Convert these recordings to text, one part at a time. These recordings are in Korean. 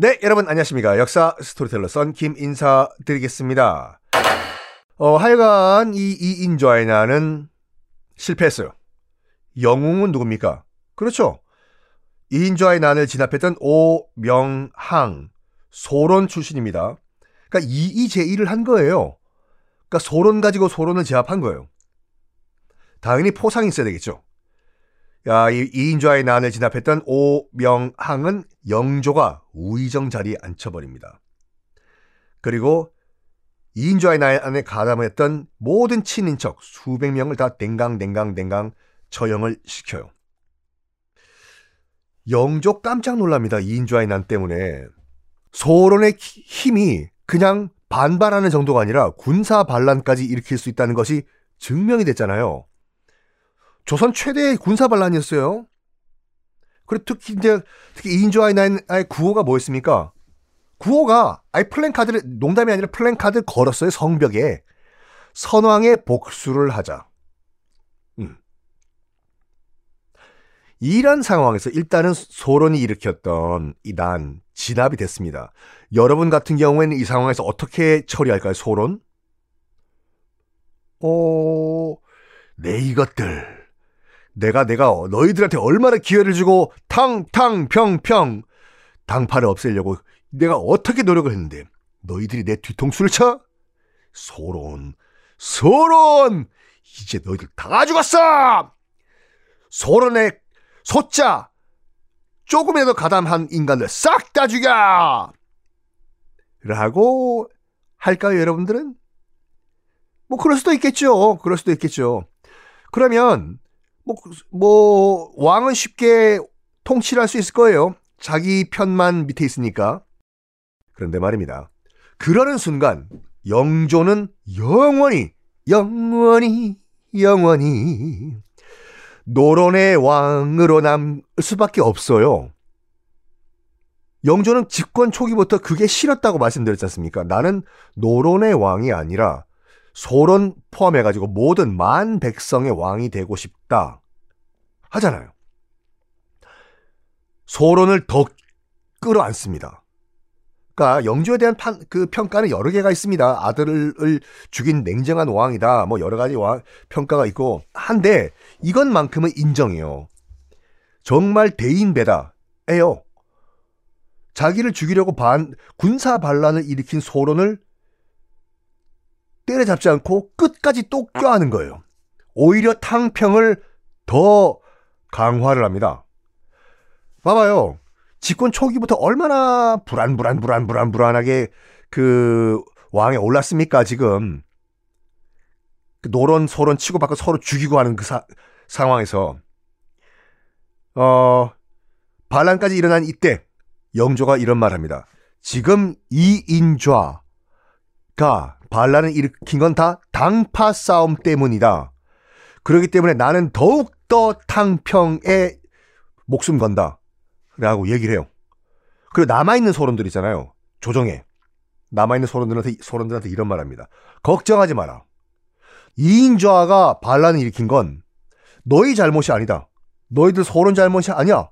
네, 여러분 안녕하십니까. 역사 스토리텔러 썬킴 인사드리겠습니다. 어, 하여간 이 이인좌의 난은 실패했어요. 영웅은 누굽니까? 그렇죠. 이인좌의 난을 진압했던 오명항 소론 출신입니다. 그러니까 이이제일을 한 거예요. 그러니까 소론 가지고 소론을 제압한 거예요. 당연히 포상이 있어야 되겠죠. 야, 이 이인좌의 난을 진압했던 오명항은 영조가 우의정 자리에 앉혀버립니다. 그리고 이인좌의 난 안에 가담했던 모든 친인척 수백 명을 다 댕강댕강댕강 처형을 시켜요. 영조 깜짝 놀랍니다. 이인좌의 난 때문에. 소론의 힘이 그냥 반발하는 정도가 아니라 군사 반란까지 일으킬 수 있다는 것이 증명이 됐잖아요. 조선 최대의 군사 반란이었어요. 그리고 특히 이제 특히 이인조 아이 나의 구호가 뭐였습니까? 구호가 아예 플랜카드를 농담이 아니라 플랜카드 걸었어요 성벽에 선왕의 복수를 하자. 음. 이런 상황에서 일단은 소론이 일으켰던 이 난 진압이 됐습니다. 여러분 같은 경우에는 이 상황에서 어떻게 처리할까요? 소론? 어, 네 이것들. 내가 내가 너희들한테 얼마나 기회를 주고 탕탕 평평 당파를 없애려고 내가 어떻게 노력을 했는데 너희들이 내 뒤통수를 쳐? 소론 소론! 이제 너희들 다 죽었어! 소론의 소자 조금이라도 가담한 인간들 싹 다 죽여! 라고 할까요 여러분들은? 뭐 그럴 수도 있겠죠. 그럴 수도 있겠죠. 그러면 뭐, 뭐, 왕은 쉽게 통치를 할 수 있을 거예요. 자기 편만 밑에 있으니까. 그런데 말입니다. 그러는 순간, 영조는 영원히, 영원히, 영원히, 노론의 왕으로 남을 수밖에 없어요. 영조는 집권 초기부터 그게 싫었다고 말씀드렸지 않습니까? 나는 노론의 왕이 아니라 소론 포함해가지고 모든 만 백성의 왕이 되고 싶다. 하잖아요. 소론을 더 끌어안습니다. 그러니까 영조에 대한 판, 그 평가는 여러 개가 있습니다. 아들을 죽인 냉정한 왕이다. 뭐 여러 가지 왕, 평가가 있고 한데 이것만큼은 인정해요. 정말 대인배다. 에요. 자기를 죽이려고 반, 군사 반란을 일으킨 소론을 때려잡지 않고 끝까지 또 껴하는 거예요. 오히려 탕평을 더 강화를 합니다. 봐봐요. 집권 초기부터 얼마나 불안, 불안, 불안, 불안, 불안하게 그 왕에 올랐습니까, 지금. 그 노론, 소론 치고받고 서로 죽이고 하는 그 사, 상황에서. 어, 반란까지 일어난 이때, 영조가 이런 말 합니다. 지금 이인좌 가 반란을 일으킨 건 다 당파 싸움 때문이다. 그렇기 때문에 나는 더욱더 탕평에 목숨 건다. 라고 얘기를 해요. 그리고 남아있는 소론들 있잖아요. 조정에. 남아있는 소론들한테, 소론들한테 이런 말 합니다. 걱정하지 마라. 이인좌가 반란을 일으킨 건 너희 잘못이 아니다. 너희들 소론 잘못이 아니야.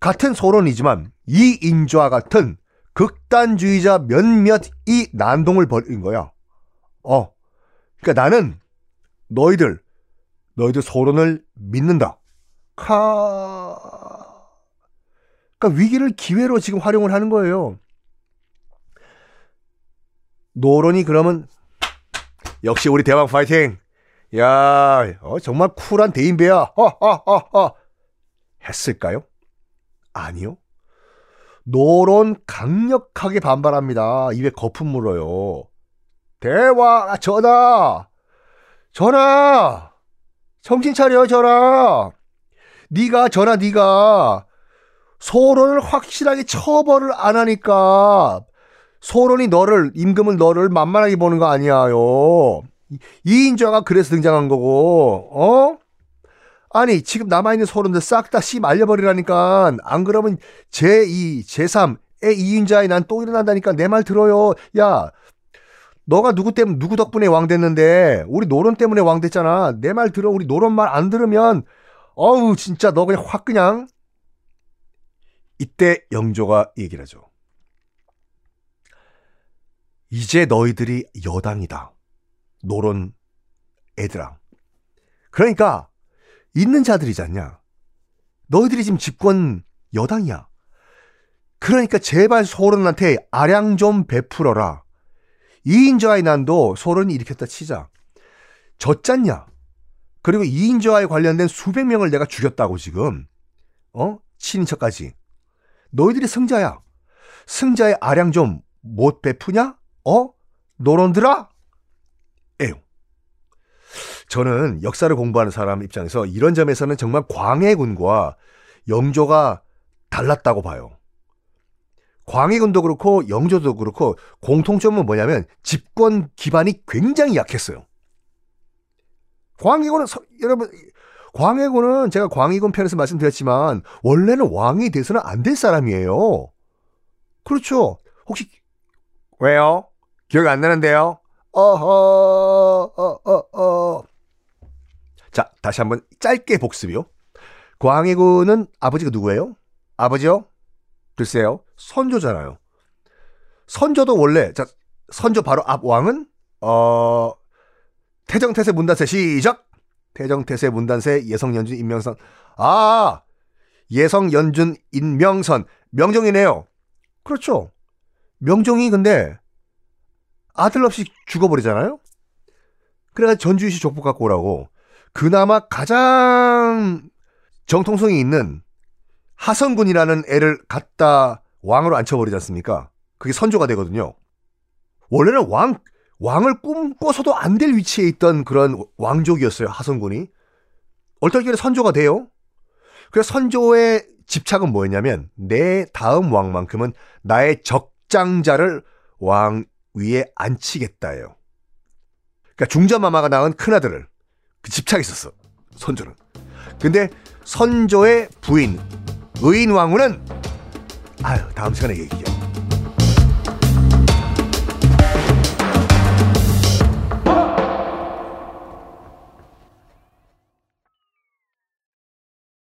같은 소론이지만 이인좌 같은 극단주의자 몇몇이 난동을 벌인 거야. 어. 그러니까 나는 너희들 너희들 소론을 믿는다. 카. 그러니까 위기를 기회로 지금 활용을 하는 거예요. 노론이 그러면 역시 우리 대왕 파이팅. 야, 어, 정말 쿨한 대인배야. 허허허허. 했을까요? 아니요. 노론 강력하게 반발합니다. 입에 거품 물어요. 대왕 전하. 전하. 정신 차려 전하. 네가 전하 네가 소론을 확실하게 처벌을 안 하니까 소론이 너를 임금은 너를 만만하게 보는 거 아니야요. 이인자가 그래서 등장한 거고 어? 아니 지금 남아있는 소론들 싹 다 씨 말려버리라니까 안 그러면 제2, 제3의 이인자에 난 또 일어난다니까 내 말 들어요. 야 너가 누구 때문에 누구 덕분에 왕 됐는데 우리 노론 때문에 왕 됐잖아. 내 말 들어. 우리 노론 말 안 들으면 어우 진짜 너 그냥 확 그냥 이때 영조가 얘기를 하죠. 이제 너희들이 여당이다. 노론 애들아. 그러니까 있는 자들이지 않냐. 너희들이 지금 집권 여당이야. 그러니까 제발 소론한테 아량 좀 베풀어라. 이인자의 난도 소론이 일으켰다 치자. 졌잖냐. 그리고 이인자와에 관련된 수백 명을 내가 죽였다고 지금. 어? 친인척까지. 너희들이 승자야. 승자의 아량 좀 못 베푸냐? 어? 노론들아? 에요. 저는 역사를 공부하는 사람 입장에서 이런 점에서는 정말 광해군과 영조가 달랐다고 봐요. 광해군도 그렇고 영조도 그렇고 공통점은 뭐냐면 집권 기반이 굉장히 약했어요. 광해군은 서, 여러분 광해군은 제가 광해군 편에서 말씀드렸지만 원래는 왕이 돼서는 안 될 사람이에요. 그렇죠. 혹시 왜요? 기억 안 나는데요? 어허, 어, 어, 어. 자, 다시 한번 짧게 복습이요. 광해군은 아버지가 누구예요? 아버지요? 글쎄요. 선조잖아요. 선조도 원래, 자, 선조 바로 앞 왕은, 어, 태정태세 문단세 시작! 태정태세 문단세 예성연준 인명선. 아! 예성연준 인명선. 명종이네요. 그렇죠. 명종이 근데 아들 없이 죽어버리잖아요? 그래가 전주시 족보 갖고 오라고. 그나마 가장 정통성이 있는 하성군이라는 애를 갖다 왕으로 앉혀버리지 않습니까? 그게 선조가 되거든요. 원래는 왕, 왕을 꿈꿔서도 안 될 위치에 있던 그런 왕족이었어요, 하성군이. 얼떨결에 선조가 돼요. 그래서 선조의 집착은 뭐였냐면, 내 다음 왕만큼은 나의 적장자를 왕 위에 앉히겠다예요. 그러니까 중전마마가 낳은 큰아들을 그 집착이 있었어, 선조는. 근데 선조의 부인, 의인왕후는, 아유, 다음 시간에 얘기죠.